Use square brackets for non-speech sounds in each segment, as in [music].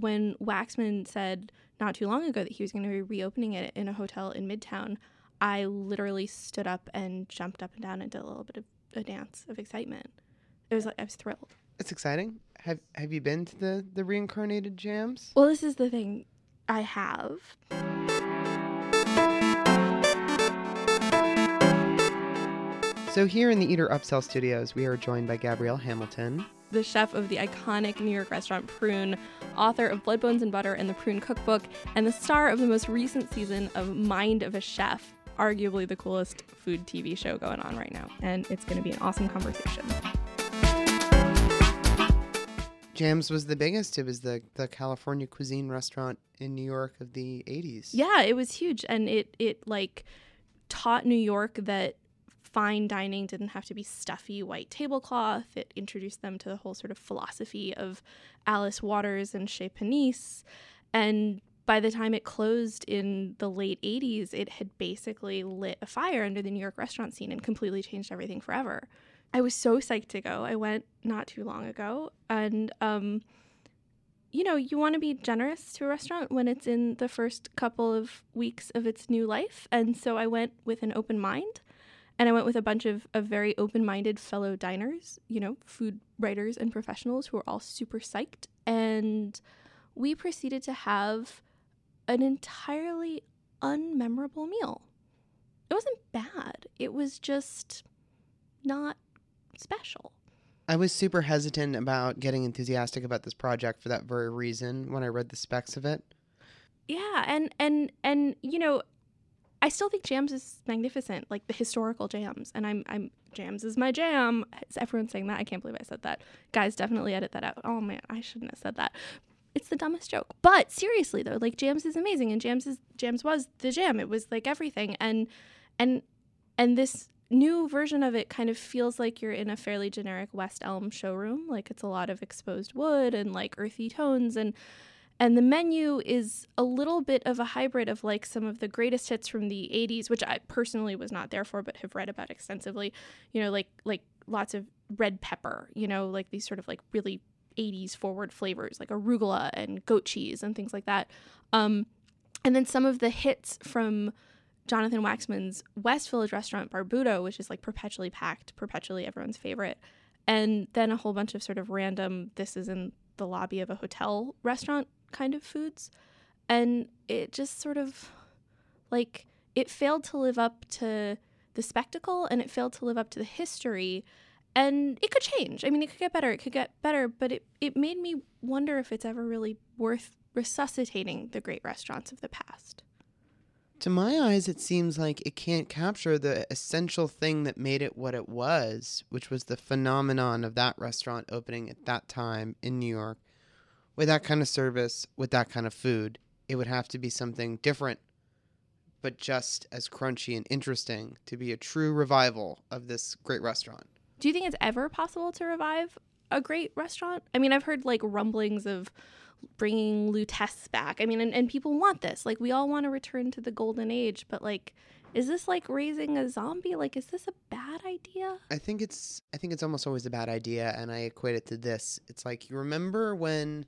when Waxman said not too long ago that he was going to be reopening it in a hotel in Midtown, I literally stood up and jumped up and down and did a little bit of a dance of excitement. It was like I was thrilled. It's exciting. Have Have you been to the the reincarnated jams? Well, this is the thing. I have. So here in the Eater Upsell Studios, we are joined by Gabrielle Hamilton. The chef of the iconic New York restaurant Prune, author of Blood Bones and Butter and the Prune Cookbook, and the star of the most recent season of Mind of a Chef, arguably the coolest food TV show going on right now. And it's going to be an awesome conversation. Jams was the biggest. It was the, the California cuisine restaurant in New York of the 80s. Yeah, it was huge and it it like taught New York that fine dining didn't have to be stuffy white tablecloth. It introduced them to the whole sort of philosophy of Alice Waters and Chez Panisse. And by the time it closed in the late 80s, it had basically lit a fire under the New York restaurant scene and completely changed everything forever. I was so psyched to go. I went not too long ago and um you know, you want to be generous to a restaurant when it's in the first couple of weeks of its new life. And so I went with an open mind and I went with a bunch of, of very open minded fellow diners, you know, food writers and professionals who were all super psyched. And we proceeded to have an entirely unmemorable meal. It wasn't bad, it was just not special. I was super hesitant about getting enthusiastic about this project for that very reason when I read the specs of it. Yeah, and and and you know, I still think Jams is magnificent, like the historical Jams. And I'm I'm Jams is my jam. Is everyone saying that? I can't believe I said that. Guys, definitely edit that out. Oh man, I shouldn't have said that. It's the dumbest joke. But seriously though, like Jams is amazing and Jams is Jams was the jam. It was like everything. And and and this new version of it kind of feels like you're in a fairly generic West Elm showroom. Like it's a lot of exposed wood and like earthy tones and and the menu is a little bit of a hybrid of like some of the greatest hits from the 80s, which I personally was not there for but have read about extensively. You know, like like lots of red pepper, you know, like these sort of like really 80s forward flavors like arugula and goat cheese and things like that. Um, and then some of the hits from Jonathan Waxman's West Village restaurant Barbuto, which is like perpetually packed, perpetually everyone's favorite. And then a whole bunch of sort of random, this is in the lobby of a hotel restaurant kind of foods. And it just sort of like it failed to live up to the spectacle and it failed to live up to the history. And it could change. I mean, it could get better, it could get better, but it, it made me wonder if it's ever really worth resuscitating the great restaurants of the past. To my eyes, it seems like it can't capture the essential thing that made it what it was, which was the phenomenon of that restaurant opening at that time in New York with that kind of service, with that kind of food. It would have to be something different, but just as crunchy and interesting to be a true revival of this great restaurant. Do you think it's ever possible to revive a great restaurant? I mean, I've heard like rumblings of bringing Lutece back. I mean, and, and people want this. Like, we all want to return to the golden age, but like, is this like raising a zombie? Like, is this a bad idea? I think it's I think it's almost always a bad idea, and I equate it to this. It's like you remember when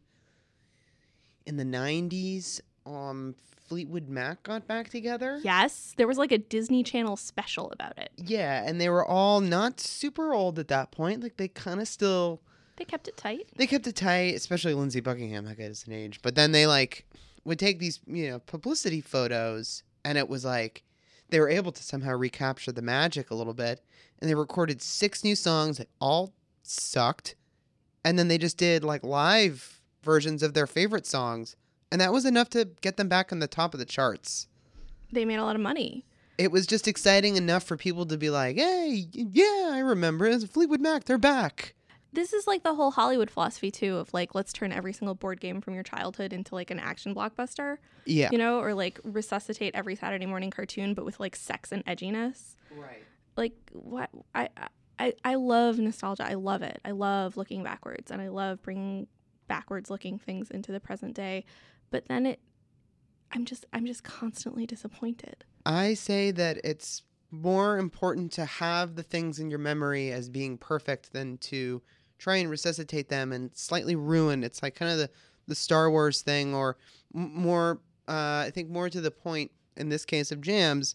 in the '90s, um, Fleetwood Mac got back together. Yes, there was like a Disney Channel special about it. Yeah, and they were all not super old at that point. Like they kind of still They kept it tight. they kept it tight, especially Lindsey Buckingham. That guy is an age. But then they like would take these you know publicity photos, and it was like they were able to somehow recapture the magic a little bit. And they recorded six new songs that all sucked, and then they just did like live versions of their favorite songs, and that was enough to get them back on the top of the charts. They made a lot of money. It was just exciting enough for people to be like, "Hey, yeah, I remember it's Fleetwood Mac. They're back." This is like the whole Hollywood philosophy too of like let's turn every single board game from your childhood into like an action blockbuster, Yeah, you know, or like resuscitate every Saturday morning cartoon but with like sex and edginess. right. like what I, I I love nostalgia. I love it. I love looking backwards and I love bringing backwards looking things into the present day. But then it I'm just I'm just constantly disappointed. I say that it's more important to have the things in your memory as being perfect than to try and resuscitate them and slightly ruin. It's like kind of the the Star Wars thing, or m- more, uh, I think more to the point in this case of Jams,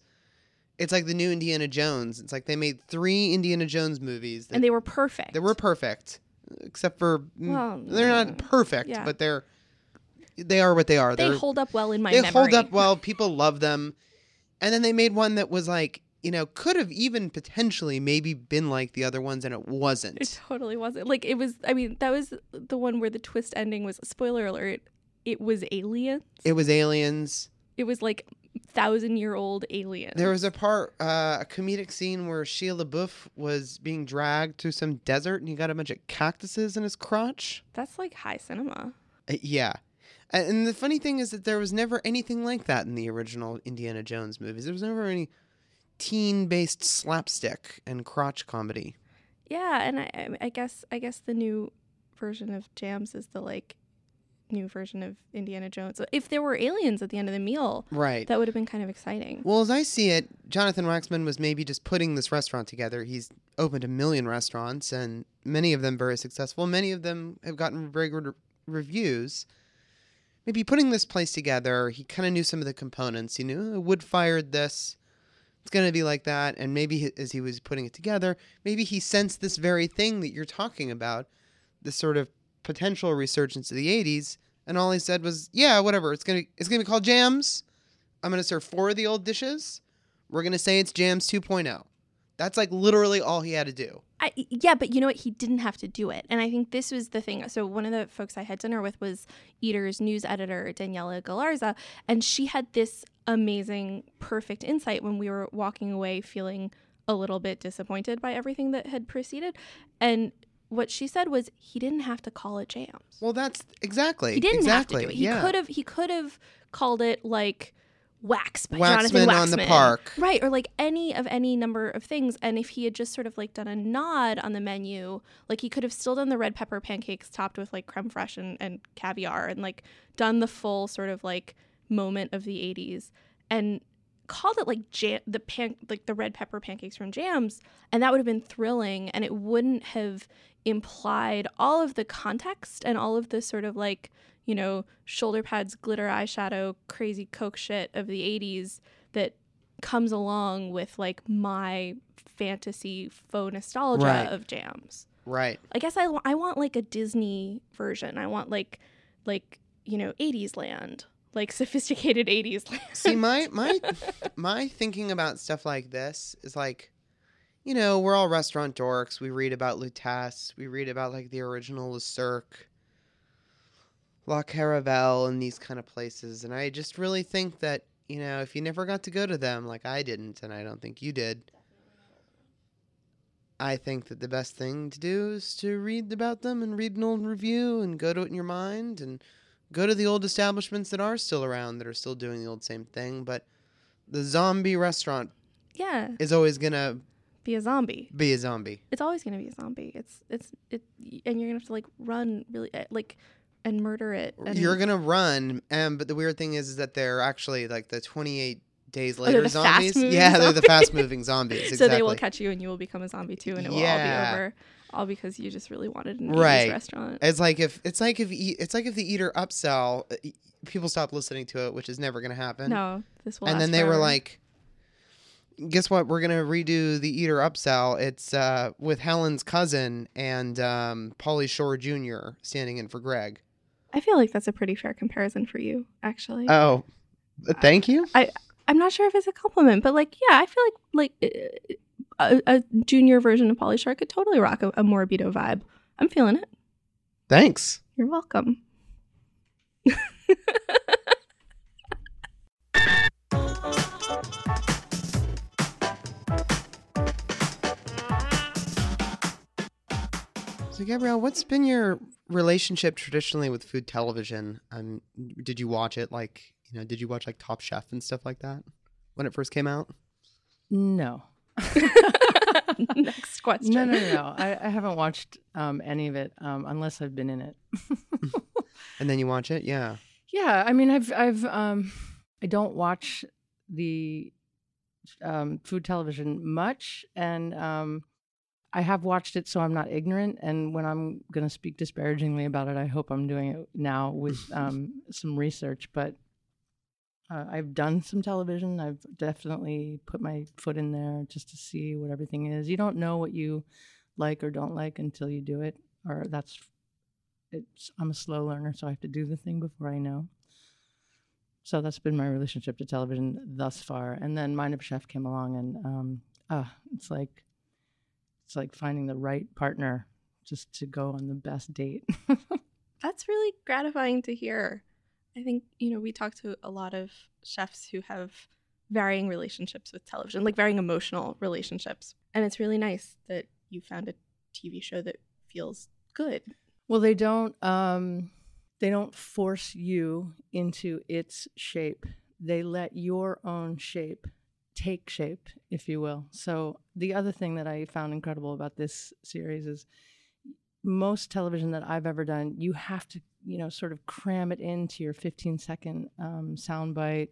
it's like the new Indiana Jones. It's like they made three Indiana Jones movies that and they were perfect. they were perfect, except for mm, Well, they're not mm, perfect, yeah. but they're they are what they are. They They're, hold up well in my they memory. hold up well. People love them, and then they made one that was like you know could have even potentially maybe been like the other ones, and it wasn't. It totally wasn't. Like it was. I mean, that was the one where the twist ending was. Spoiler alert. It was aliens. It was aliens. It was like thousand year old aliens. There was a part, uh, a comedic scene where Shia LaBeouf was being dragged through some desert, and he got a bunch of cactuses in his crotch. That's like high cinema. Uh, yeah. And the funny thing is that there was never anything like that in the original Indiana Jones movies. There was never any teen based slapstick and crotch comedy. Yeah, and I- I guess I guess the new version of Jams is the like new version of Indiana Jones. If there were aliens at the end of the meal, Right. that would have been kind of exciting. Well, as I see it, Jonathan Waxman was maybe just putting this restaurant together. He's opened a million restaurants, and many of them very successful. Many of them have gotten very good re- reviews. Maybe putting this place together, he kind of knew some of the components. He knew oh, wood fired this. It's going to be like that. And maybe as he was putting it together, maybe he sensed this very thing that you're talking about, this sort of potential resurgence of the 80s. And all he said was, yeah, whatever. It's to it's to be called Jams. I'm to serve four of the old dishes. We're to say it's Jams 2.0. That's like literally all he had to do. I, yeah, but you know what? He didn't have to do it. And I think this was the thing. So, one of the folks I had dinner with was Eater's news editor, Daniela Galarza. And she had this amazing, perfect insight when we were walking away feeling a little bit disappointed by everything that had preceded. And what she said was he didn't have to call it jams. Well, that's exactly. He didn't exactly. have to do it. He yeah. could have he could have called it like Wax by Waxman Jonathan Waxman on the Park. Right, or like any of any number of things. And if he had just sort of like done a nod on the menu, like he could have still done the red pepper pancakes topped with like creme fraiche and, and caviar and like done the full sort of like moment of the 80s and called it like jam the pan like the red pepper pancakes from jams and that would have been thrilling and it wouldn't have implied all of the context and all of the sort of like you know shoulder pads glitter eyeshadow crazy coke shit of the 80s that comes along with like my fantasy faux nostalgia Right. of jams Right. I guess I, I want like a Disney version. I want like like you know 80s land, like sophisticated [laughs] 80s land. See, my my my thinking about stuff like this is like, you know, we're all restaurant dorks. We read about Lutèce. We read about like the original Le Cirque, La Caravelle, and these kind of places. And I just really think that you know, if you never got to go to them, like I didn't, and I don't think you did. I think that the best thing to do is to read about them and read an old review and go to it in your mind and go to the old establishments that are still around that are still doing the old same thing. But the zombie restaurant yeah, is always gonna be a zombie. be a zombie. It's always gonna be a zombie. It's it's it, and you're gonna have to like run really uh, like and murder it. And, You're gonna run, and but the weird thing is, is that they're actually like the 28 days Oh, later the zombies. Yeah, they're the fast moving zombies. [laughs] Exactly. so they will catch you and you will become a zombie too, and it will all be over. All because you just really wanted an Right. 80s restaurant. It's like if it's like if e- it's like if the eater upsell, uh, e- people stop listening to it, which is never gonna happen. No, this will. and then they were like, "Guess what? We're gonna redo the Eater upsell. It's uh, with Helen's cousin and um, Pauly Shore Jr. standing in for Greg." I feel like that's a pretty fair comparison for you, actually. Oh, thank you. I'm not sure if it's a compliment, but like, yeah, I feel like like uh, a, a junior version of Pauly Shore could totally rock a, a Morabito vibe. I'm feeling it. Thanks. You're welcome. So, Gabrielle, what's been your relationship traditionally with food television? Um, did you watch it like you know? Did you watch like Top Chef and stuff like that when it first came out? No. [laughs] Next question. No, no, no. no. I, I haven't watched um, any of it um, unless I've been in it. [laughs] And then you watch it, yeah. yeah, I mean, I've, I've, um, I don't watch the um, food television much, and um, I have watched it, so I'm not ignorant. And when I'm going to speak disparagingly about it, I hope I'm doing it now with [laughs] um, some research. But uh, I've done some television. I've definitely put my foot in there just to see what everything is. You don't know what you like or don't like until you do it, or that's. It's, I'm a slow learner, so I have to do the thing before I know. So that's been my relationship to television thus far. And then Mind of Chef came along, and um, uh, it's like it's like finding the right partner just to go on the best date. [laughs] That's really gratifying to hear. I think, you know, we talk to a lot of chefs who have varying relationships with television, like varying emotional relationships. And it's really nice that you found a TV show that feels good. Well, they don't um they don't force you into its shape. They let your own shape take shape, if you will. So the other thing that I found incredible about this series is most television that I've ever done, you have to, you know, sort of cram it into your 15 second um, soundbite,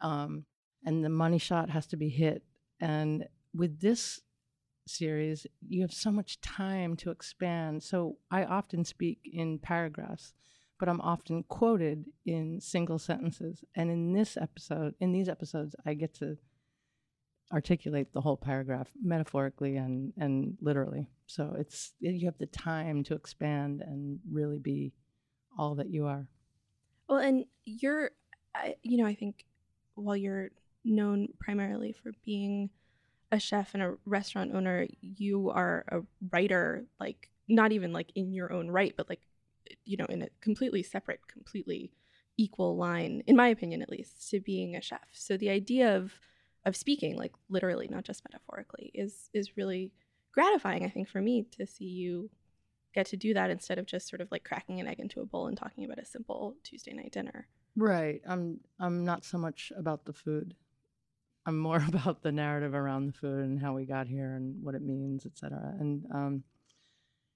um, and the money shot has to be hit. And with this series, you have so much time to expand. So I often speak in paragraphs, but I'm often quoted in single sentences. And in this episode, in these episodes, I get to articulate the whole paragraph metaphorically and and literally. So it's you have the time to expand and really be all that you are. Well, and you're, you know, I think while you're known primarily for being a chef and a restaurant owner, you are a writer, like not even like in your own right, but like, you know, in a completely separate, completely equal line, in my opinion at least, to being a chef. So the idea of of speaking, like literally, not just metaphorically, is is really gratifying. I think for me to see you get to do that instead of just sort of like cracking an egg into a bowl and talking about a simple Tuesday night dinner. Right. I'm I'm not so much about the food. I'm more [laughs] about the narrative around the food and how we got here and what it means, etc. And um,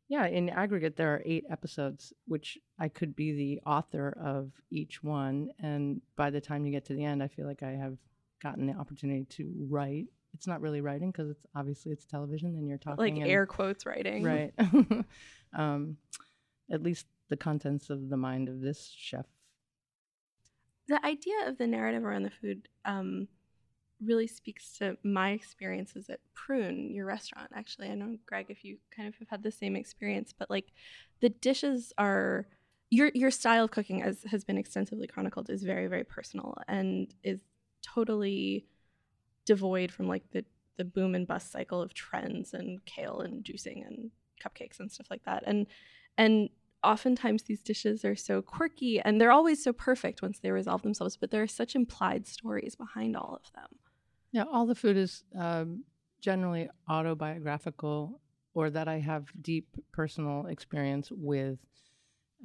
yeah, in aggregate, there are eight episodes, which I could be the author of each one. And by the time you get to the end, I feel like I have gotten the opportunity to write. It's not really writing because it's obviously it's television and you're talking like and, air quotes writing, right? [laughs] um, at least the contents of the mind of this chef. The idea of the narrative around the food um, really speaks to my experiences at Prune, your restaurant. Actually, I know Greg, if you kind of have had the same experience, but like the dishes are your your style of cooking, as has been extensively chronicled, is very very personal and is totally devoid from like the the boom and bust cycle of trends and kale and juicing and cupcakes and stuff like that. And and oftentimes these dishes are so quirky and they're always so perfect once they resolve themselves, but there are such implied stories behind all of them. Yeah, all the food is um, generally autobiographical or that I have deep personal experience with.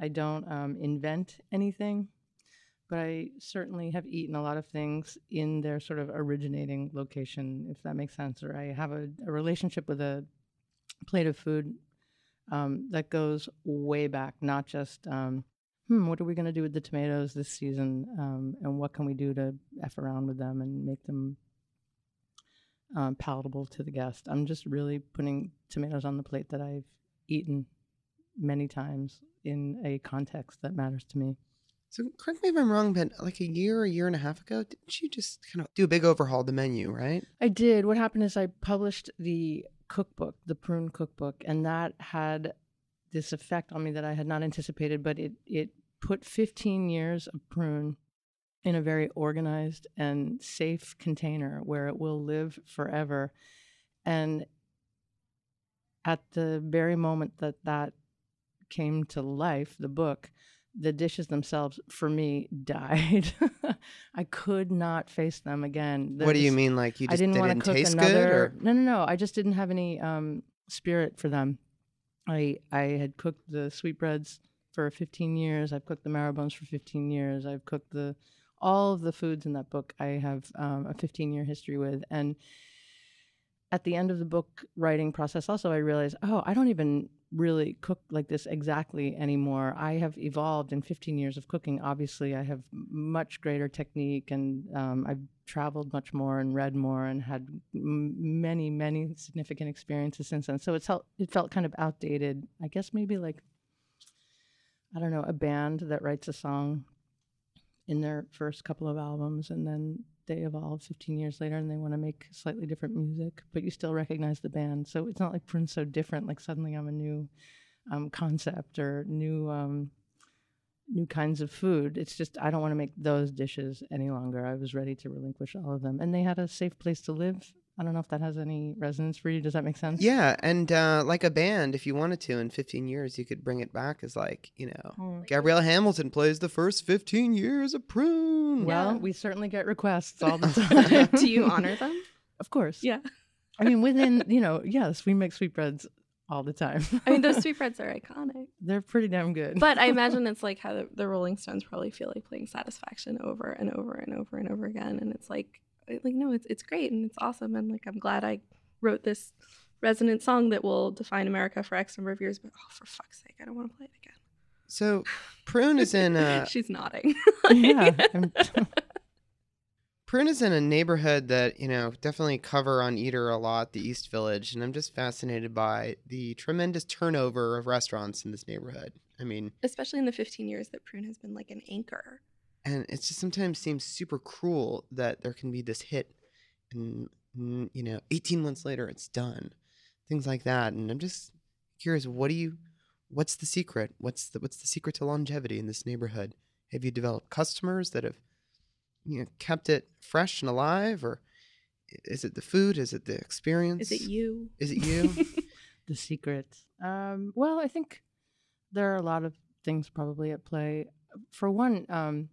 I don't um, invent anything but I certainly have eaten a lot of things in their sort of originating location, if that makes sense. Or I have a, a relationship with a plate of food um, that goes way back, not just, um, hmm, what are we going to do with the tomatoes this season? Um, and what can we do to F around with them and make them um, palatable to the guest? I'm just really putting tomatoes on the plate that I've eaten many times in a context that matters to me. So correct me if I'm wrong, but like a year, a year and a half ago, didn't you just kind of do a big overhaul of the menu, right? I did. What happened is I published the cookbook, the prune cookbook, and that had this effect on me that I had not anticipated, but it it put 15 years of prune in a very organized and safe container where it will live forever. And at the very moment that that came to life, the book, the dishes themselves for me [laughs] died. I could not face them again. what do you mean? Like you just I didn't want to cook taste another. good? Or? No, no, no. I just didn't have any um, spirit for them. I I had cooked the sweetbreads for 15 years. I've cooked the marrow bones for 15 years. I've cooked the all of the foods in that book. I have um, a 15 year history with and at the end of the book writing process also i realized oh i don't even really cook like this exactly anymore. I have evolved in 15 years of cooking. Obviously, I have much greater technique, and um, I've traveled much more and read more and had m- many, many significant experiences since then. So it's felt it felt kind of outdated. I guess maybe like I don't know a band that writes a song in their first couple of albums and then they evolve 15 years later and they want to make slightly different music, but you still recognize the band. So it's not like Prune's so different. Like suddenly I'm a new um, concept or new um, new kinds of food. It's just I don't want to make those dishes any longer. I was ready to relinquish all of them, and they had a safe place to live. I don't know if that has any resonance for you. Does that make sense? Yeah, and uh, like a band, if you wanted to, in 15 years, you could bring it back as like, you know, Mm. Gabrielle Hamilton plays the first 15 years of Prune. Well, Yeah. we certainly get requests all the [laughs] time. Do you honor them? Of course. Yeah. I mean, within you know, yes, we make sweetbreads all the time. I mean, those [laughs] sweetbreads are iconic. They're pretty damn good. But I [laughs] imagine it's like how the, the Rolling Stones probably feel like playing Satisfaction over and over and over and over again. And it's like, like no, it's it's great and it's awesome. And like, I'm glad I wrote this resonant song that will define America for X number of years. But oh, for fuck's sake, I don't want to play it again. So Prune is in uh, [laughs] She's nodding. yeah. [laughs] [laughs] Prune is in a neighborhood that, you know, definitely cover on Eater a lot, the East Village, and I'm just fascinated by the tremendous turnover of restaurants in this neighborhood. I mean, Especially in the 15 years that Prune has been like an anchor. And it just sometimes seems super cruel that there can be this hit and mm, you know 18 months later it's done things like that and i'm just curious what do you what's the secret what's the what's the secret to longevity in this neighborhood have you developed customers that have you know kept it fresh and alive or is it the food is it the experience Is it you? is it you [laughs] the secret. Um, well, I think there are a lot of things probably at play. For one, um,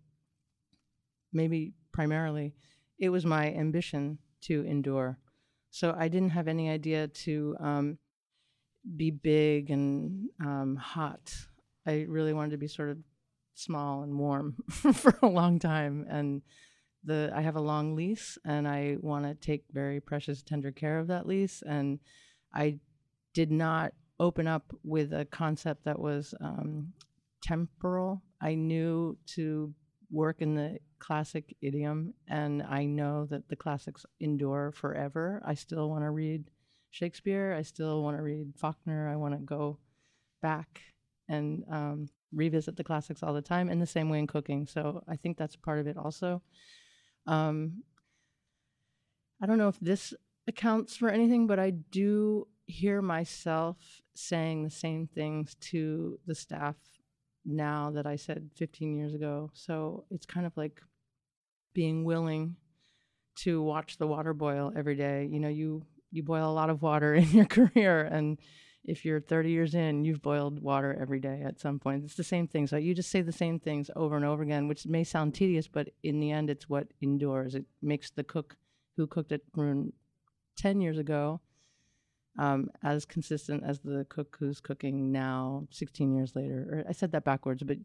maybe primarily, it was my ambition to endure. So I didn't have any idea to um, be big and um, hot. I really wanted to be sort of small and warm [laughs] for a long time. And the I have a long lease, and I want to take very precious, tender care of that lease. And I did not open up with a concept that was um, temporal. I knew to work in the classic idiom, and I know that the classics endure forever. I still want to read Shakespeare. I still want to read Faulkner. I want to go back and um, revisit the classics all the time, in the same way in cooking. So I think that's part of it also. Um, I don't know if this accounts for anything, but I do hear myself saying the same things to the staff now that I said 15 years ago. So it's kind of like being willing to watch the water boil every day. You know, you you boil a lot of water [laughs] in your career and if you're 30 years in, you've boiled water every day at some point. It's the same thing. So you just say the same things over and over again, which may sound tedious, but in the end, it's what endures. It makes the cook who cooked Maroon 10 years ago um, as consistent as the cook who's cooking now 16 years later. Or I said that backwards, but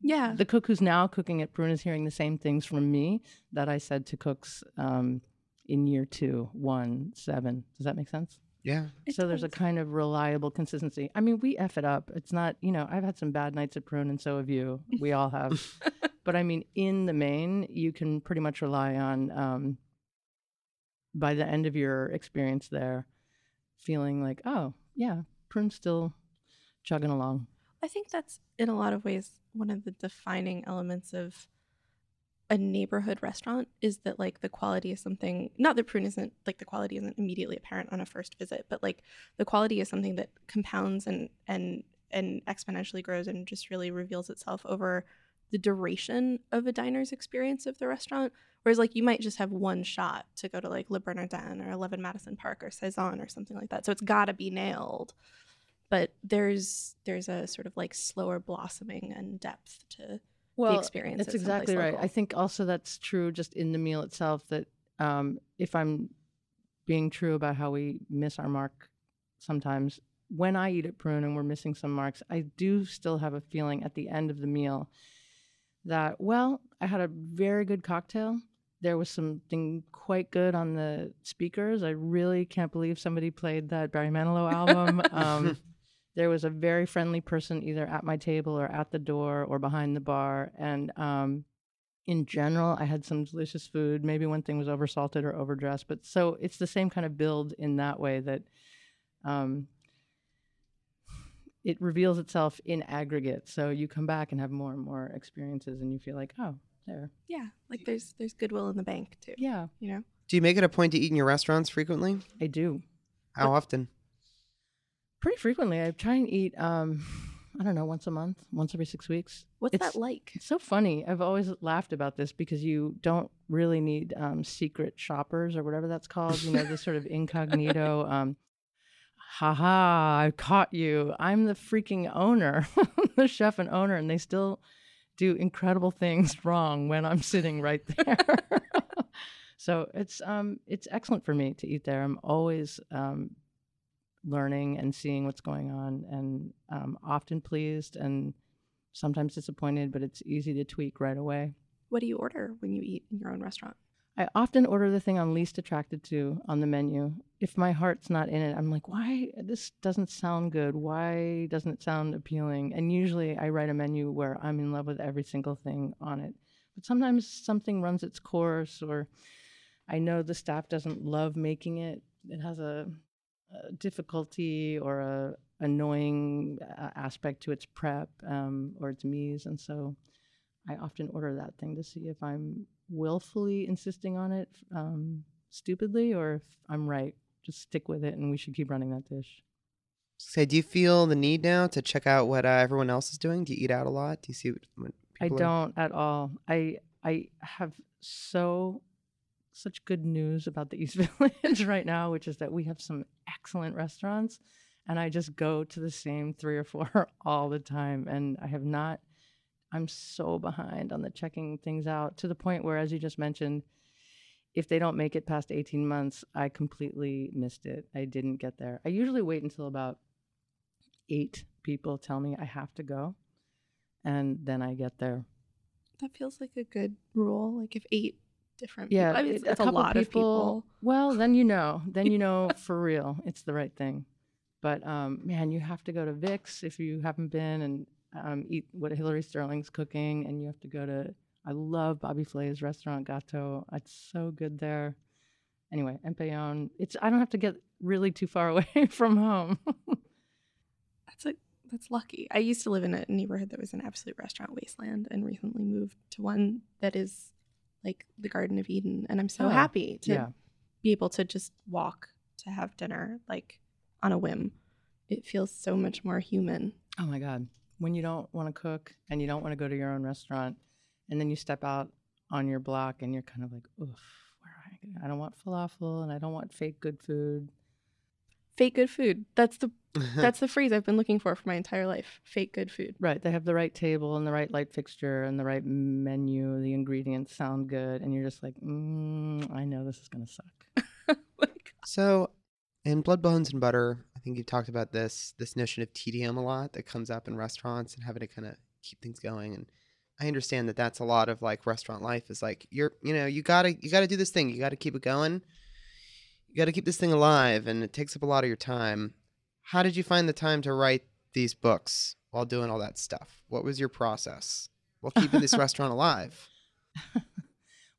Yeah. the cook who's now cooking at Prune is hearing the same things from me that I said to cooks um, in year two, one, seven. Does that make sense? yeah It so there's a kind of reliable consistency. I mean, we f it up. It's not, you know, I've had some bad nights at Prune, and so have you. We all have. [laughs] but I mean, in the main, you can pretty much rely on. Um, by the end of your experience there, feeling like, oh yeah, Prune's still chugging along. I think that's in a lot of ways one of the defining elements of a neighborhood restaurant is that like the quality is something not that prune isn't like the quality isn't immediately apparent on a first visit but like the quality is something that compounds and and and exponentially grows and just really reveals itself over the duration of a diner's experience of the restaurant whereas like you might just have one shot to go to like Le Bernardin or 11 Madison Park or Cezanne or something like that so it's got to be nailed but there's there's a sort of like slower blossoming and depth to the experience. That's exactly right. I think also that's true just in the meal itself. That um, if I'm being true about how we miss our mark sometimes, when I eat at Prune and we're missing some marks, I do still have a feeling at the end of the meal that well, I had a very good cocktail. There was something quite good on the speakers. I really can't believe somebody played that Barry Manilow album. [laughs] um, there was a very friendly person either at my table or at the door or behind the bar. And um, in general, I had some delicious food. Maybe one thing was oversalted or overdressed, but so it's the same kind of build in that way that um, it reveals itself in aggregate. So you come back and have more and more experiences, and you feel like, oh, there, Yeah, like there's there's goodwill in the bank too. yeah, You know. Do you make it a point to eat in your restaurants frequently? I do. How often? Pretty frequently, I try and eat. Um, I don't know, once a month, once every six weeks. What's It's- that like? It's so funny. I've always laughed about this because you don't really need um, secret shoppers or whatever that's called. You know, this sort of [laughs] incognito. Um, haha, I caught you. I'm the freaking owner, [laughs] the chef and owner, and they still do incredible things [laughs] wrong when I'm sitting right there. [laughs] so it's um it's excellent for me to eat there. I'm always um, learning and seeing what's going on, and um, often pleased and sometimes disappointed, but it's easy to tweak right away. What do you order when you eat in your own restaurant? I often order the thing I'm least attracted to on the menu. If my heart's not in it, I'm like, why? This doesn't sound good. Why doesn't it sound appealing? And usually I write a menu where I'm in love with every single thing on it. But sometimes something runs its course, or I know the staff doesn't love making it. It has a, a difficulty or a annoying uh, aspect to its prep um, or its mise, and so I often order that thing to see if I'm willfully insisting on it um, stupidly or if I'm right. Just stick with it, and we should keep running that dish. Say, do you feel the need now to check out what uh, everyone else is doing? Do you eat out a lot? Do you see what, what I people are- don't at all. I I have so such good news about the East [laughs] Village right now, which is that we have some excellent restaurants, and I just go to the same three or four [laughs] all the time, and I have not. I'm so behind on the checking things out to the point where, as you just mentioned, if they don't make it past 18 months, I completely missed it. I didn't get there. I usually wait until about eight people tell me I have to go, and then I get there. That feels like a good rule. Like if eight different Yeah, people, I mean, it's, it's a lot of people. Well, then you know, [laughs] then you know for real, it's the right thing. But um, man, you have to go to Vic's if you haven't been and um, eat what Hillary Sterling's cooking, and you have to go to. I love Bobby Flay's restaurant Gato. It's so good there. Anyway, Empellón. It's I don't have to get really too far [laughs] away from home. That's a that's lucky. I used to live in a neighborhood that was an absolute restaurant wasteland, and recently moved to one that is like the Garden of Eden. And I'm so Oh, happy to yeah. be able to just walk to have dinner like on a whim. It feels so much more human. Oh my God. When you don't want to cook and you don't want to go to your own restaurant, and then you step out on your block and you're kind of like, oof, where am I going? I don't want falafel and I don't want fake good food. Fake good food. That's the [laughs] that's the phrase I've been looking for for my entire life. Fake good food. Right. They have the right table and the right light fixture and the right menu. The ingredients sound good. And you're just like, mm, I know this is going to suck. [laughs] like, So, in Blood, Bones, and Butter, I think you've talked about this this notion of tedium a lot that comes up in restaurants and having to kind of keep things going. And I understand that that's a lot of like restaurant life is like you're you know you gotta you gotta do this thing you gotta keep it going. You gotta keep this thing alive, and it takes up a lot of your time. How did you find the time to write these books while doing all that stuff? What was your process while keeping this [laughs] restaurant alive?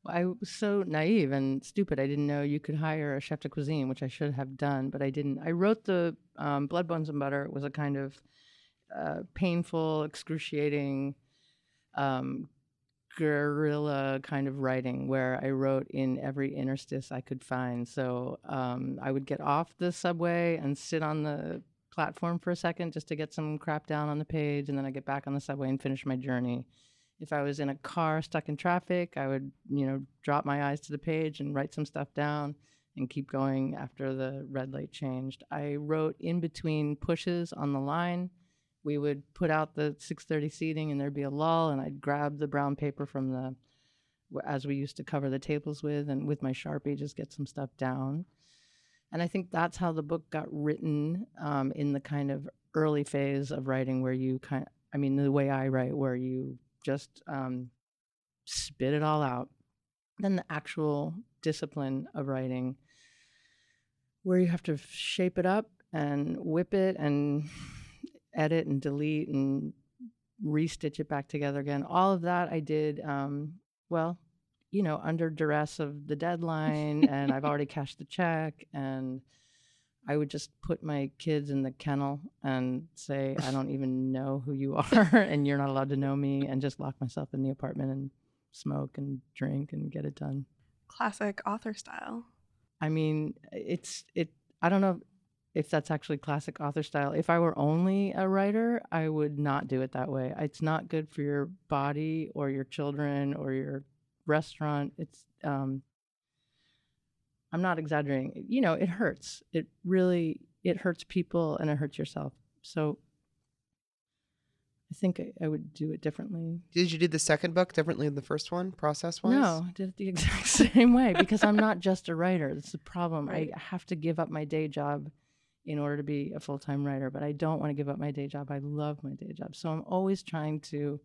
I was so naive and stupid. I didn't know you could hire a chef de cuisine, which I should have done, but I didn't. I wrote the um, Blood, Bones, and Butter. It was a kind of uh, painful, excruciating, um, guerrilla kind of writing where I wrote in every interstice I could find. So um, I would get off the subway and sit on the platform for a second just to get some crap down on the page, and then I get back on the subway and finish my journey if I was in a car stuck in traffic, I would, you know, drop my eyes to the page and write some stuff down and keep going after the red light changed. I wrote in between pushes on the line. We would put out the 6:30 seating and there'd be a lull and I'd grab the brown paper from the as we used to cover the tables with and with my Sharpie just get some stuff down. And I think that's how the book got written um, in the kind of early phase of writing where you kind I mean the way I write where you just um, spit it all out. Then the actual discipline of writing, where you have to shape it up and whip it, and [sighs] edit and delete and restitch it back together again. All of that I did, um, well, you know, under duress of the [laughs] deadline, and I've already cashed the check, and I would just put my kids in the kennel and say, I don't even know who you [laughs] are, and you're not allowed to know me, and just lock myself in the apartment and smoke and drink and get it done. Classic author style. I mean, it's it. I don't know if that's actually classic author style. If I were only a writer, I would not do it that way. It's not good for your body or your children or your restaurant. It's um I'm not exaggerating. You know, it hurts. It really it hurts people and it hurts yourself. So I think I, I would do it differently. Did you do the second book differently than the first one, process wise? No, I did it the [laughs] exact same way because I'm not just a writer. That's the problem. Right. I have to give up my day job in order to be a full time writer, but I don't want to give up my day job. I love my day job. So I'm always trying to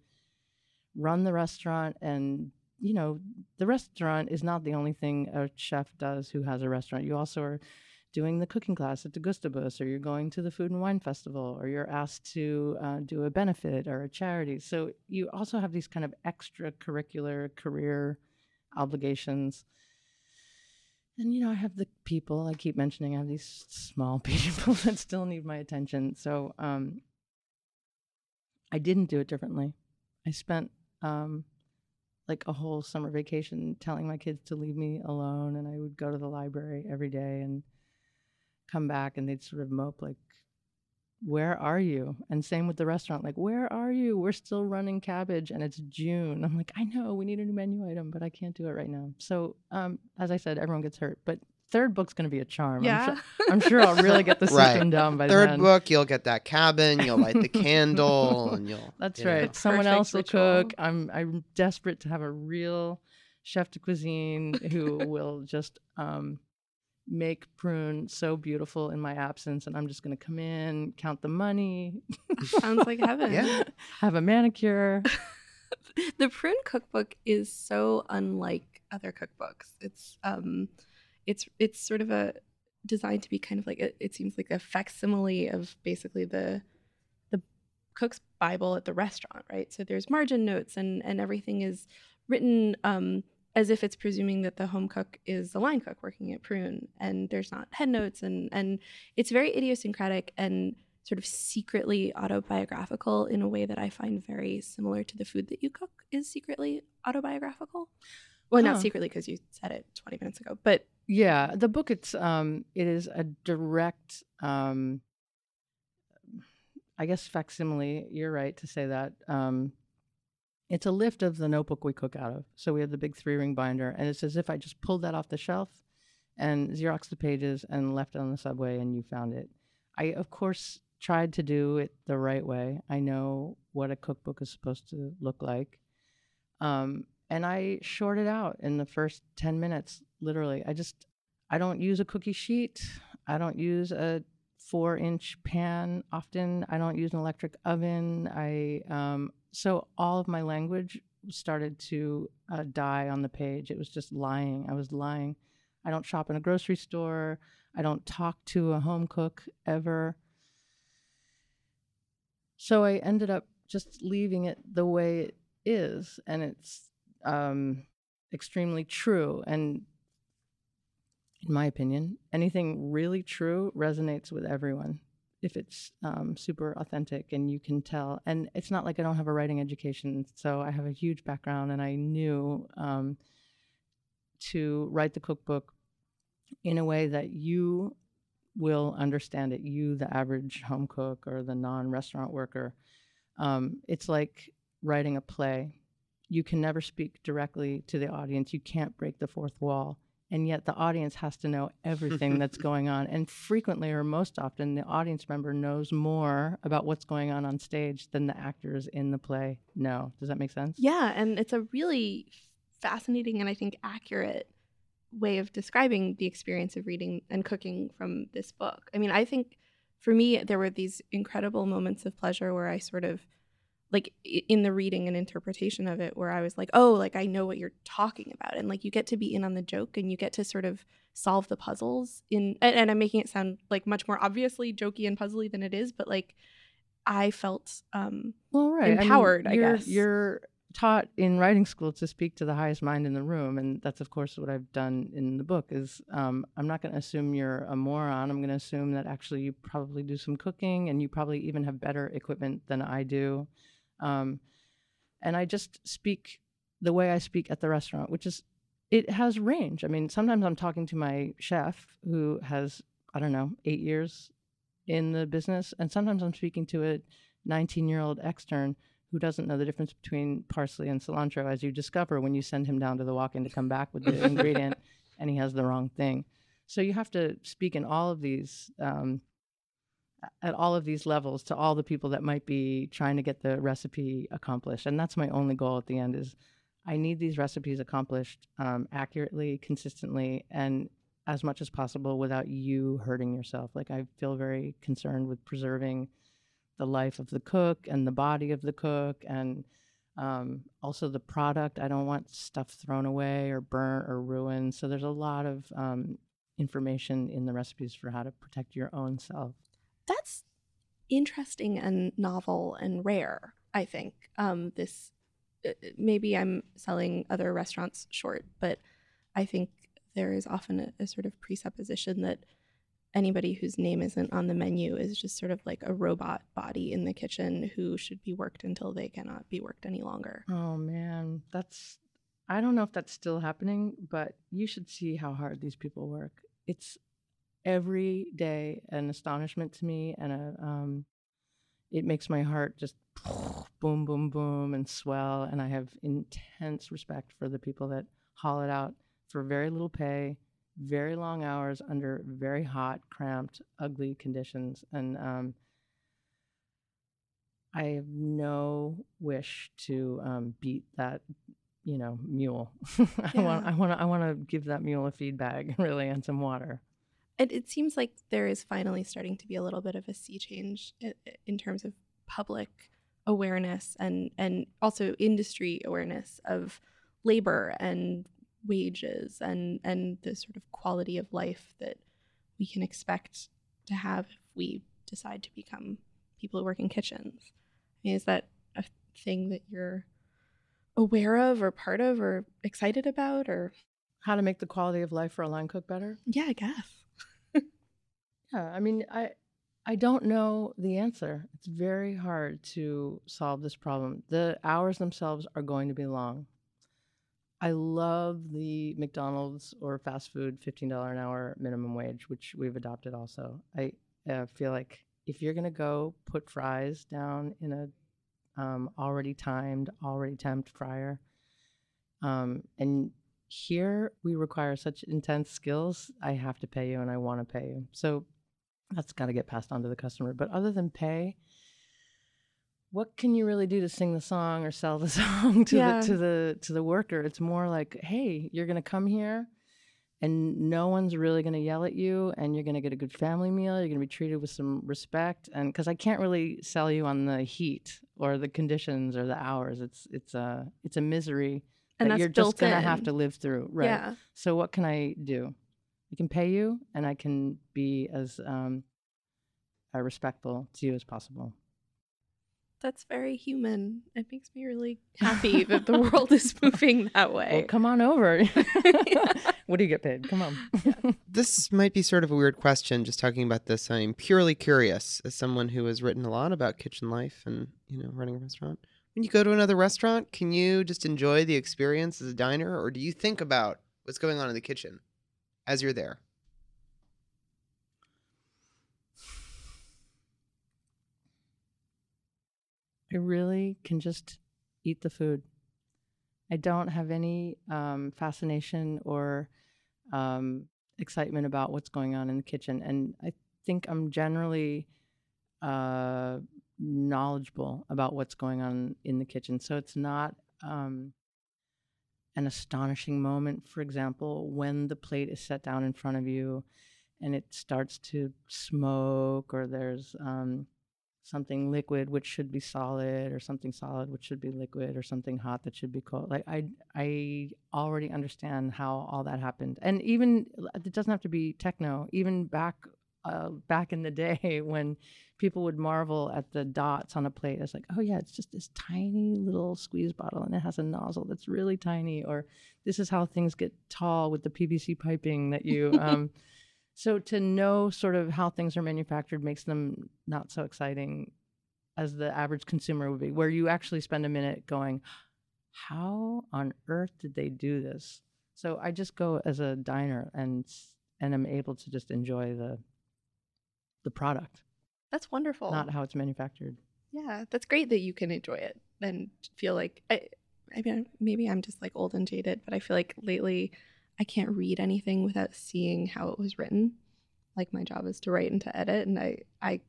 run the restaurant and you know, the restaurant is not the only thing a chef does who has a restaurant. You also are doing the cooking class at the Gustabus, or you're going to the Food and Wine Festival, or you're asked to uh, do a benefit or a charity. So you also have these kind of extracurricular career obligations. And you know, I have the people I keep mentioning. I have these small [laughs] people that still need my attention. So um, I didn't do it differently. I spent um, like a whole summer vacation telling my kids to leave me alone, and I would go to the library every day and come back, and they'd sort of mope like, "Where are you?" And same with the restaurant, like, "Where are you? We're still running cabbage, and it's June." I'm like, "I know we need a new menu item, but I can't do it right now." So, um, as I said, everyone gets hurt, but third book's going to be a charm. Yeah. I'm, sure, I'm sure I'll really get the [laughs] Right. system down by Third then. book, you'll get that cabin, you'll light the candle, [laughs] and you'll. That's you know. right. Someone Perfect else will ritual. cook. I'm I'm desperate to have a real chef de cuisine who [laughs] will just um, make prune so beautiful in my absence, and I'm just going to come in, count the money, Sounds like heaven. Yeah. have a manicure. the prune cookbook is so unlike other cookbooks. It's um, it's it's sort of a designed to be kind of like it, seems like a facsimile of basically the the cook's bible at the restaurant, right? So there's margin notes and and everything is written um as if it's presuming that the home cook is the line cook working at Prune, and there's not head notes, and and it's very idiosyncratic and sort of secretly autobiographical in a way that I find very similar to the food that you cook is secretly autobiographical. Well, not Huh. secretly because you said it 20 minutes ago, but Yeah, the book it's um it is a direct um I guess facsimile, you're right to say that. Um it's a lift of the notebook we cook out of. So we have the big three ring binder and it's as if I just pulled that off the shelf and Xeroxed the pages and left it on the subway and you found it. I of course tried to do it the right way. I know what a cookbook is supposed to look like. Um, and I shorted out in the first 10 minutes, literally. I just, I don't use a cookie sheet. I don't use a four inch pan often. I don't use an electric oven. I, um, so all of my language started to uh, die on the page. It was just lying. I was lying. I don't shop in a grocery store. I don't talk to a home cook ever. So I ended up just leaving it the way it is, and it's um, extremely true. And in my opinion, anything really true resonates with everyone if it's um, super authentic and you can tell. And it's not like I don't have a writing education, so I have a huge background, and I knew um, to write the cookbook in a way that you will understand it. You, the average home cook or the non-restaurant worker, um, it's like writing a play. You can never speak directly to the audience. You can't break the fourth wall. And yet the audience has to know everything that's [laughs] going on. And frequently, or most often, the audience member knows more about what's going on on stage than the actors in the play know. Does that make sense? yeah, and it's a really fascinating and I think accurate way of describing the experience of reading and cooking from this book. I mean, I think for me, there were these incredible moments of pleasure where I sort of like in the reading and interpretation of it where I was like, "Oh, like I know what you're talking about." And like you get to be in on the joke and you get to sort of solve the puzzles in and, and I'm making it sound like much more obviously jokey and puzzly than it is, but like I felt um, well, right. empowered, I, mean, you're, guess. You're taught in writing school to speak to the highest mind in the room, and that's of course what I've done in the book. Is um, I'm not going to assume you're a moron. I'm going to assume that actually you probably do some cooking, and you probably even have better equipment than I do. Um, and I just speak the way I speak at the restaurant, which is it has range. I mean, sometimes I'm talking to my chef who has I don't know eight years in the business, and sometimes I'm speaking to a 19 year old extern who doesn't know the difference between parsley and cilantro, as you discover when you send him down to the walk in to come back with the [laughs] ingredient and he has the wrong thing. So you have to speak in all of these, um, at all of these levels to all the people that might be trying to get the recipe accomplished. And that's my only goal at the end is I need these recipes accomplished um, accurately, consistently, and as much as possible without you hurting yourself. Like I feel very concerned with preserving the life of the cook and the body of the cook and um, also the product. I don't want stuff thrown away or burnt or ruined. So there's a lot of um, information in the recipes for how to protect your own self. That's interesting and novel and rare. I think um, this uh, maybe I'm selling other restaurants short, but I think there is often a, a sort of presupposition that anybody whose name isn't on the menu is just sort of like a robot body in the kitchen who should be worked until they cannot be worked any longer. Oh man, that's I don't know if that's still happening, but you should see how hard these people work. It's every day an astonishment to me and a um it makes my heart just [sniffs] boom boom boom and swell and I have intense respect for the people that haul it out for very little pay, very long hours under very hot, cramped, ugly conditions and um I have no wish to um, beat that, you know, mule. [laughs] I want, I want, to, I want to give that mule a feed bag, really, and some water. It, it seems like there is finally starting to be a little bit of a sea change i- i- in terms of public awareness and and also industry awareness of labor and wages and and the sort of quality of life that we can expect to have if we decide to become people who work in kitchens. I mean, is that a thing that you're aware of or part of or excited about or How to make the quality of life for a line cook better? yeah, I guess. Yeah, I mean, I, I don't know the answer. It's very hard to solve this problem. The hours themselves are going to be long. I love the McDonald's or fast food $15 an hour minimum wage, which we've adopted also. I uh, feel like if you're going to go put fries down in a um, already timed, already temped fryer, um, and here we require such intense skills, I have to pay you and I want to pay you. So that's got to get passed on to the customer. But other than pay, what can you really do to sing the song or sell the [laughs] song to Yeah. the to the to the worker? It's more like, hey, you're gonna come here and no one's really gonna yell at you and you're gonna get a good family meal, you're gonna be treated with some respect. And because I can't really sell you on the heat or the conditions or the hours. It's it's a it's a misery And that you're just gonna in. have to live through. Right. Yeah. So what can I do? I can pay you, and I can be as um, uh, respectful to you as possible. That's very human. It makes me really [laughs] happy that the world is moving that way. Well, way. come on over. [laughs] [laughs] what do you get paid? Come on. This might be sort of a weird question, just talking about this. I'm purely curious, as someone who has written a lot about kitchen life and you know running a restaurant. When you go to another restaurant, can you just enjoy the experience as a diner, or do you think about what's going on in the kitchen as you're there? I really can just eat the food. I don't have any um, fascination or um, excitement about what's going on in the kitchen, and I think I'm generally uh, knowledgeable about what's going on in the kitchen. So it's not um, an astonishing moment, for example, when the plate is set down in front of you and it starts to smoke, or there's um, something liquid which should be solid, or something solid which should be liquid, or something hot that should be cold. Like I, I already understand how all that happened, and even it doesn't have to be techno. Even back uh, back in the day [laughs] when people would marvel at the dots on a plate. It's like, oh yeah, it's just this tiny little squeeze bottle and it has a nozzle that's really tiny. Or this is how things get tall with the PVC piping that you. [laughs] Um, so to know sort of how things are manufactured makes them not so exciting as the average consumer would be, where you actually spend a minute going, how on earth did they do this? So I just go as a diner and and I'm able to just enjoy the the product, That's wonderful. not how it's manufactured. Yeah, that's great that you can enjoy it and feel like I, I mean, maybe I'm just like old and jaded, but I feel like lately I can't read anything without seeing how it was written. Like my job is to write and to edit, and I I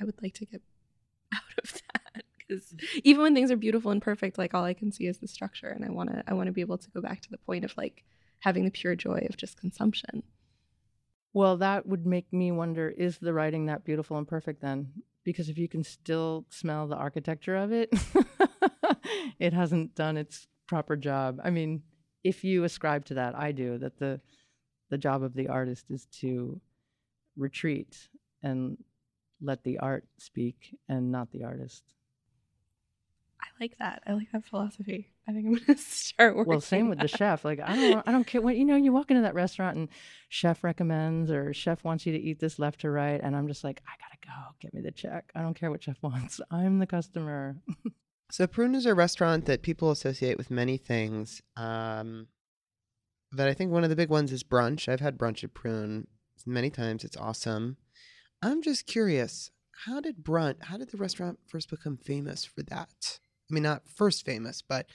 I would like to get [laughs] out of that because mm. even when things are beautiful and perfect, like all I can see is the structure, and I want to I want to be able to go back to the point of like having the pure joy of just consumption. Well, that would make me wonder is the writing that beautiful and perfect then? Because if you can still smell the architecture of it, [laughs] it hasn't done its proper job. I mean, if you ascribe to that, I do, that the the job of the artist is to retreat and let the art speak and not the artist. I like that. I like that philosophy. I think I'm gonna [laughs] start working. Well, same with the chef. Like I don't, I don't care what you know. You walk into that restaurant and chef recommends or chef wants you to eat this left to right, and I'm just like, I gotta go. Get me the check. I don't care what chef [laughs] wants. I'm the customer. [laughs] So Prune is a restaurant that people associate with many things. Um, but I think one of the big ones is brunch. I've had brunch at Prune many times. It's awesome. I'm just curious, how did brunch? How did the restaurant first become famous for that? I mean, not first famous, but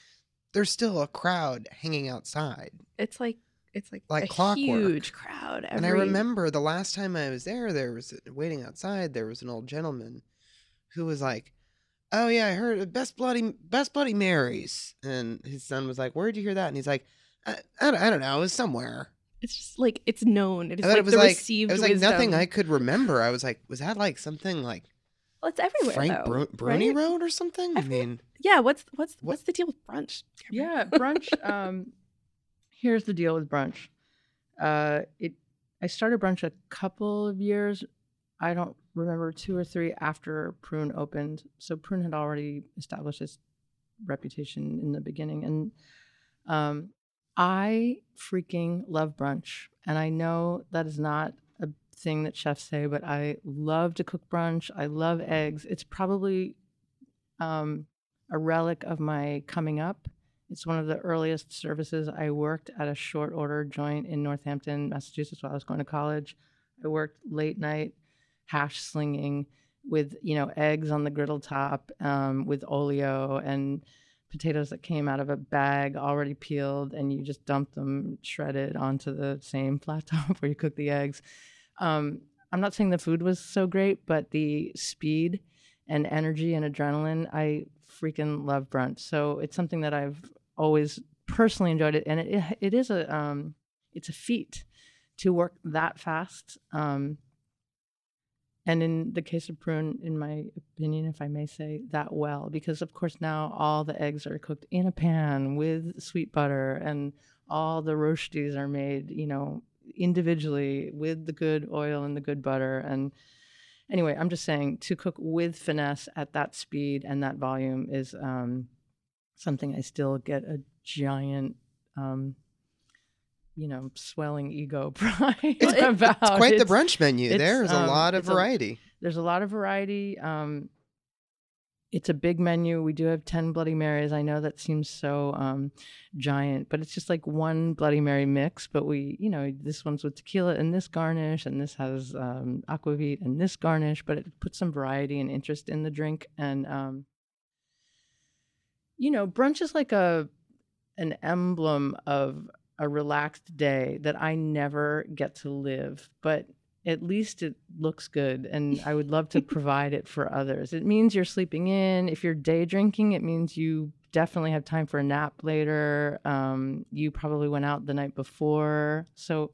there's still a crowd hanging outside. it's like it's like, Like a clockwork. huge crowd. Every, And I remember the last time I was there, there was waiting outside. There was an old gentleman who was like, "Oh yeah, I heard uh, Best Bloody Best Bloody Marys," and his son was like, "Where'd you hear that?" And he's like, "I, I, don't, I don't know. It was somewhere." It's just like it's known. It is like it was the like received it was like wisdom. nothing I could remember. I was like, "Was that like something like Well, it's everywhere Frank though. Bru- Bruni right? Road or something?" I Everywhere. mean, Yeah. What's what's What- what's the deal with brunch? yeah, brunch. [laughs] Um, here's the deal with brunch. Uh, it. I started brunch a couple of years. I don't remember two or three after Prune opened. So Prune had already established its reputation in the beginning, and um, I freaking love brunch. And I know that is not a thing that chefs say, but I love to cook brunch. I love eggs. It's probably um, a relic of my coming up. It's one of the earliest services. I worked at a short order joint in Northampton, Massachusetts while I was going to college. I worked late night hash slinging with, you know, eggs on the griddle top um, with oleo and potatoes that came out of a bag already peeled and you just dump them shredded onto the same flat [laughs] top where you cook the eggs. Um, I'm not saying the food was so great, but the speed and energy and adrenaline, I freaking love brunch. So it's something that I've always personally enjoyed it, and it it is a um, it's a feat to work that fast. Um, and in the case of prune, in my opinion, if I may say, that well, because of course now all the eggs are cooked in a pan with sweet butter, and all the roasties are made, you know, individually with the good oil and the good butter. And anyway, I'm just saying to cook with finesse at that speed and that volume is um, something I still get a giant. Um, you know, swelling ego [laughs] pride it's, about. it's quite the brunch menu. it's, There's a um, lot of it's a- variety. there's a lot of variety. Um, it's a big menu. We do have 10 Bloody Marys. I know that seems so um, giant, but it's just like one Bloody Mary mix. But we, you know, this one's with tequila and this garnish, and this has um, aquavit and this garnish, but it puts some variety and interest in the drink. And, um, you know, brunch is like a an emblem of a relaxed day that I never get to live, but at least it looks good and [laughs] I would love to provide it for others. It means you're sleeping in. If you're day drinking, it means you definitely have time for a nap later. Um, you probably went out the night before. So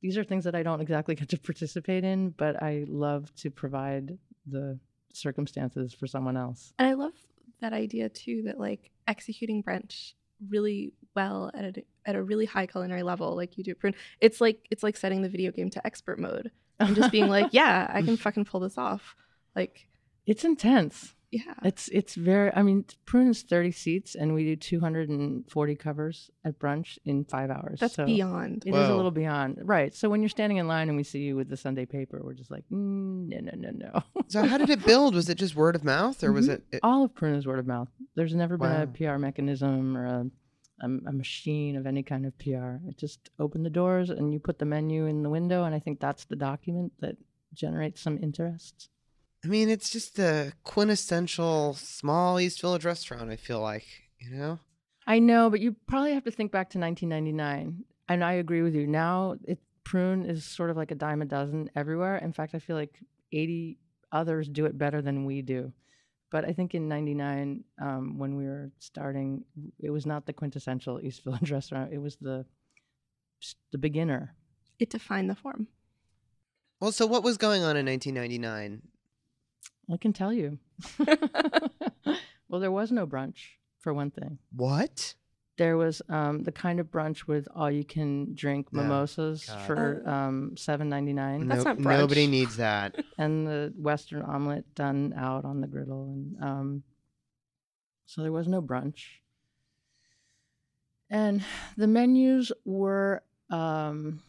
these are things that I don't exactly [laughs] get to participate in, but I love to provide the circumstances for someone else. And I love that idea too that like executing brunch really well at a, at a really high culinary level like you do Prune. It's like it's like setting the video game to expert mode. and just being like, [laughs] yeah, I can fucking pull this off. Like, it's intense. Yeah. It's it's very. I mean, Prune is thirty seats, and we do two hundred and forty covers at brunch in five hours. That's so beyond. It is a little beyond, right? So when you're standing in line and we see you with the Sunday paper, we're just like, mm, no, no, no, no. So how did it build? Was it just word of mouth, or was Mhm. it? it All of Prune is word of mouth. There's never been a PR mechanism or a, a a machine of any kind of PR. It just opened the doors and you put the menu in the window, and I think that's the document that generates some interest. I mean, it's just the quintessential small East Village restaurant. I feel like you know. I know, but you probably have to think back to 1999. And I agree with you. Now, it, prune is sort of like a dime a dozen everywhere. In fact, I feel like 80 others do it better than we do. But I think in 99, um, when we were starting, it was not the quintessential East Village [laughs] restaurant. It was the the beginner. It defined the form. Well, so what was going on in 1999? I can tell you. [laughs] well, there was no brunch, for one thing. What? there was um, the kind of brunch with all you can drink No. mimosas God. for um, seven ninety nine, That's not brunch. Nobody needs that. [laughs] and the Western omelet done out on the griddle, and um, so there was no brunch. And the menus were, um,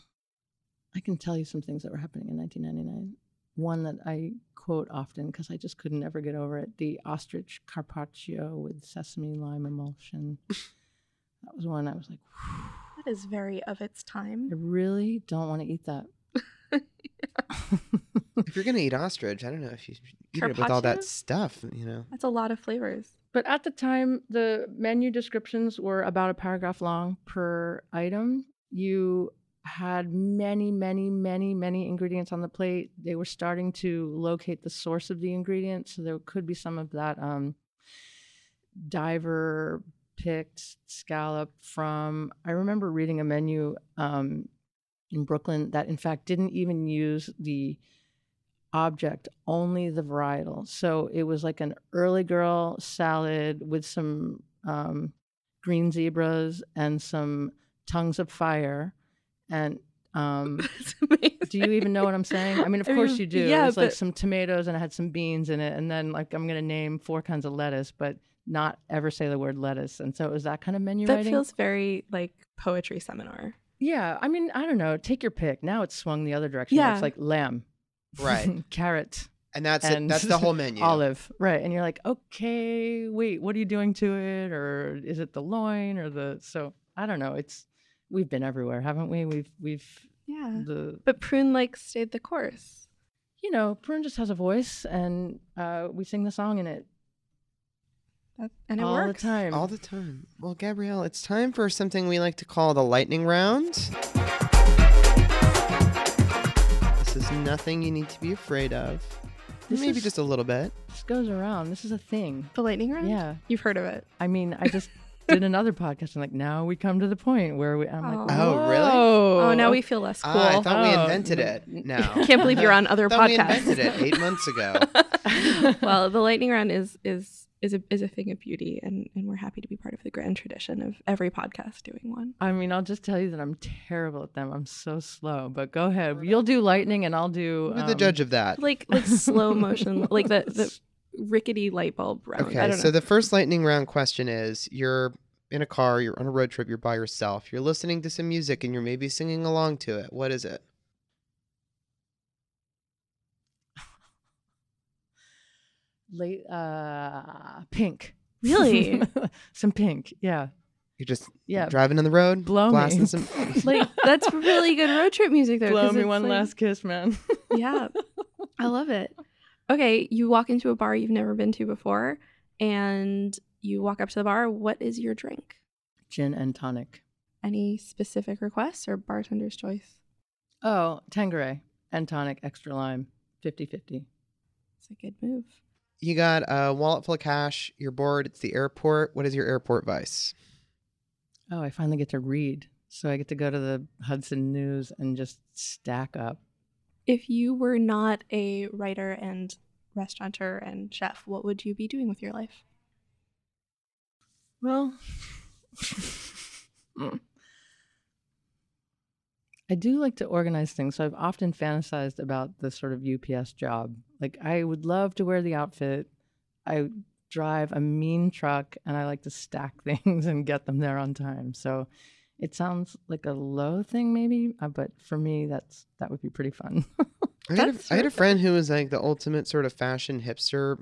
I can tell you some things that were happening in 1999. One that I quote often because I just couldn't never get over it: the ostrich carpaccio with sesame lime emulsion. that was one I was like. That is very of its time. I really don't want to eat that. [laughs] if you're gonna eat ostrich, I don't know if you should eat it with all that stuff. You know. That's a lot of flavors. But at the time, the menu descriptions were about a paragraph long per item. You had many, many, many, many ingredients on the plate. They were starting to locate the source of the ingredients, so there could be some of that um, diver picked scallop from. I remember reading a menu um, in Brooklyn that, in fact, didn't even use the object, only the varietal. So it was like an early girl salad with some um, green zebras and some tongues of fire. And um, [laughs] do you even know what I'm saying? I mean, of I course mean, you do. yeah, it was like some tomatoes and it had some beans in it. And then, like, I'm going to name four kinds of lettuce, but not ever say the word lettuce. And so it was that kind of menu that writing. feels very like poetry seminar. yeah. I mean, I don't know. Take your pick. Now it's swung the other direction. Yeah. It's like lamb, Right. [laughs] carrot, And that's it. And That's the whole menu. [laughs] olive right and you're like okay wait what are you doing to it or is it the loin or the so i don't know it's we've been everywhere haven't we we've we've Yeah. the But prune like stayed the course. you know prune just has a voice and uh we sing the song in it That, and it all works. All the time All the time. Well, Gabrielle, it's time for something we like to call the lightning round. This is nothing you need to be afraid of. This Maybe is- just a little bit. this goes around this is a thing The lightning round? yeah You've heard of it. i mean i just [laughs] did another podcast and like now we come to the point where we i'm like Oh, really? Oh, now we feel less cool. Ah, I thought we Oh, invented it. n- No. [laughs] Can't believe you're on other thought we podcasts. invented it eight [laughs] months ago. [laughs] well, the lightning round is is is a is a thing of beauty, and and we're happy to be part of the grand tradition of every podcast doing one. I mean, I'll just tell you that I'm terrible at them. I'm so slow. But go ahead. You'll do lightning, and I'll do. You're the um, judge of that. Like like slow motion, like the the rickety light bulb round. I Okay, don't so know. the first lightning round question is you're in a car, you're on a road trip, you're by yourself, you're listening to some music, and you're maybe singing along to it. What is it? [laughs] late uh pink. Really? [laughs] some pink. Yeah. You're just Yeah. driving on the road, Blow me. blasting some. [laughs] like that's really good road trip music though. Blow 'cause me one like- last kiss, man. Yeah. I love it. Okay, you walk into a bar you've never been to before, and you walk up to the bar. What is your drink? Gin and tonic. Any specific requests or bartender's choice? Oh, Tanqueray and tonic, extra lime, 50-50. It's a good move. You got a wallet full of cash, you're bored, it's the airport. What is your airport vice? Oh, I finally get to read. So I get to go to the Hudson News and just stack up. If you were not a writer and restaurateur and chef, what would you be doing with your life? Well, [laughs] I do like to organize things. So I've often fantasized about the sort of UPS job. Like I would love to wear the outfit. I drive a mean truck and I like to stack [laughs] things and get them there on time. So it sounds like a low thing maybe, uh, but for me that's that would be pretty fun. [laughs] I had, a, had a friend who was like the ultimate sort of fashion hipster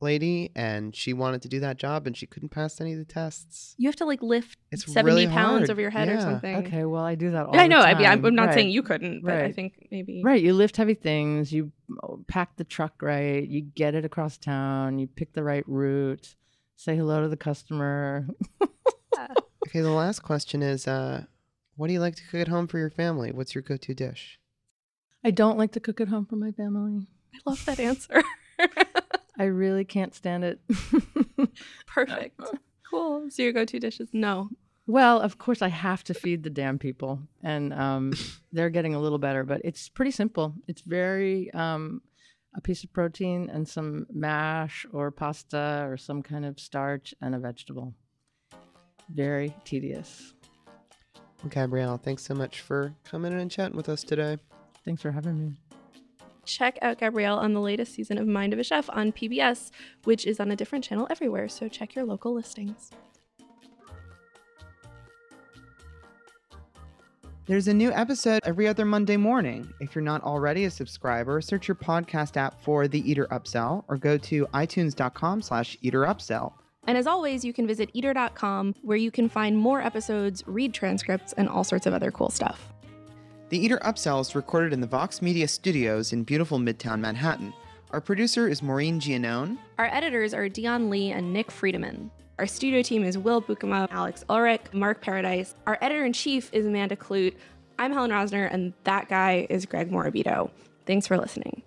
lady, and she wanted to do that job, and she couldn't pass any of the tests. You have to like lift It's 70 really pounds hard. over your head or something. okay, well I do that all I the know. I mean, I'm, not Right. saying you couldn't, but I think maybe. Right, you lift heavy things, you oh, pack the truck right, you get it across town, you pick the right route, say hello to the customer. [laughs] Okay, the last question is, uh, what do you like to cook at home for your family? What's your go-to dish? I don't like to cook at home for my family. I love that answer. [laughs] I really can't stand it. [laughs] Perfect. [laughs] Cool. So your go-to dishes? No. well, of course, I have to feed the damn people, and um, they're getting a little better, but it's pretty simple. It's very um, a piece of protein and some mash or pasta or some kind of starch and a vegetable. Very tedious. Well, Gabrielle, thanks so much for coming in and chatting with us today. Thanks for having me. Check out Gabrielle on the latest season of Mind of a Chef on PBS, which is on a different channel everywhere. So check your local listings. There's a new episode every other Monday morning. If you're not already a subscriber, search your podcast app for The Eater Upsell or go to itunes.com slash eater upsell. And as always, you can visit eater.com where you can find more episodes, read transcripts, and all sorts of other cool stuff. The Eater Upsell is recorded in the Vox Media Studios in beautiful Midtown Manhattan. Our producer is Maureen Gianone. Our editors are Dion Lee and Nick Friedemann. Our studio team is Will Bukema, Alex Ulrich, Mark Paradise. Our editor in chief is Amanda Kludt. I'm Helen Rosner, and that guy is Greg Morabito. Thanks for listening.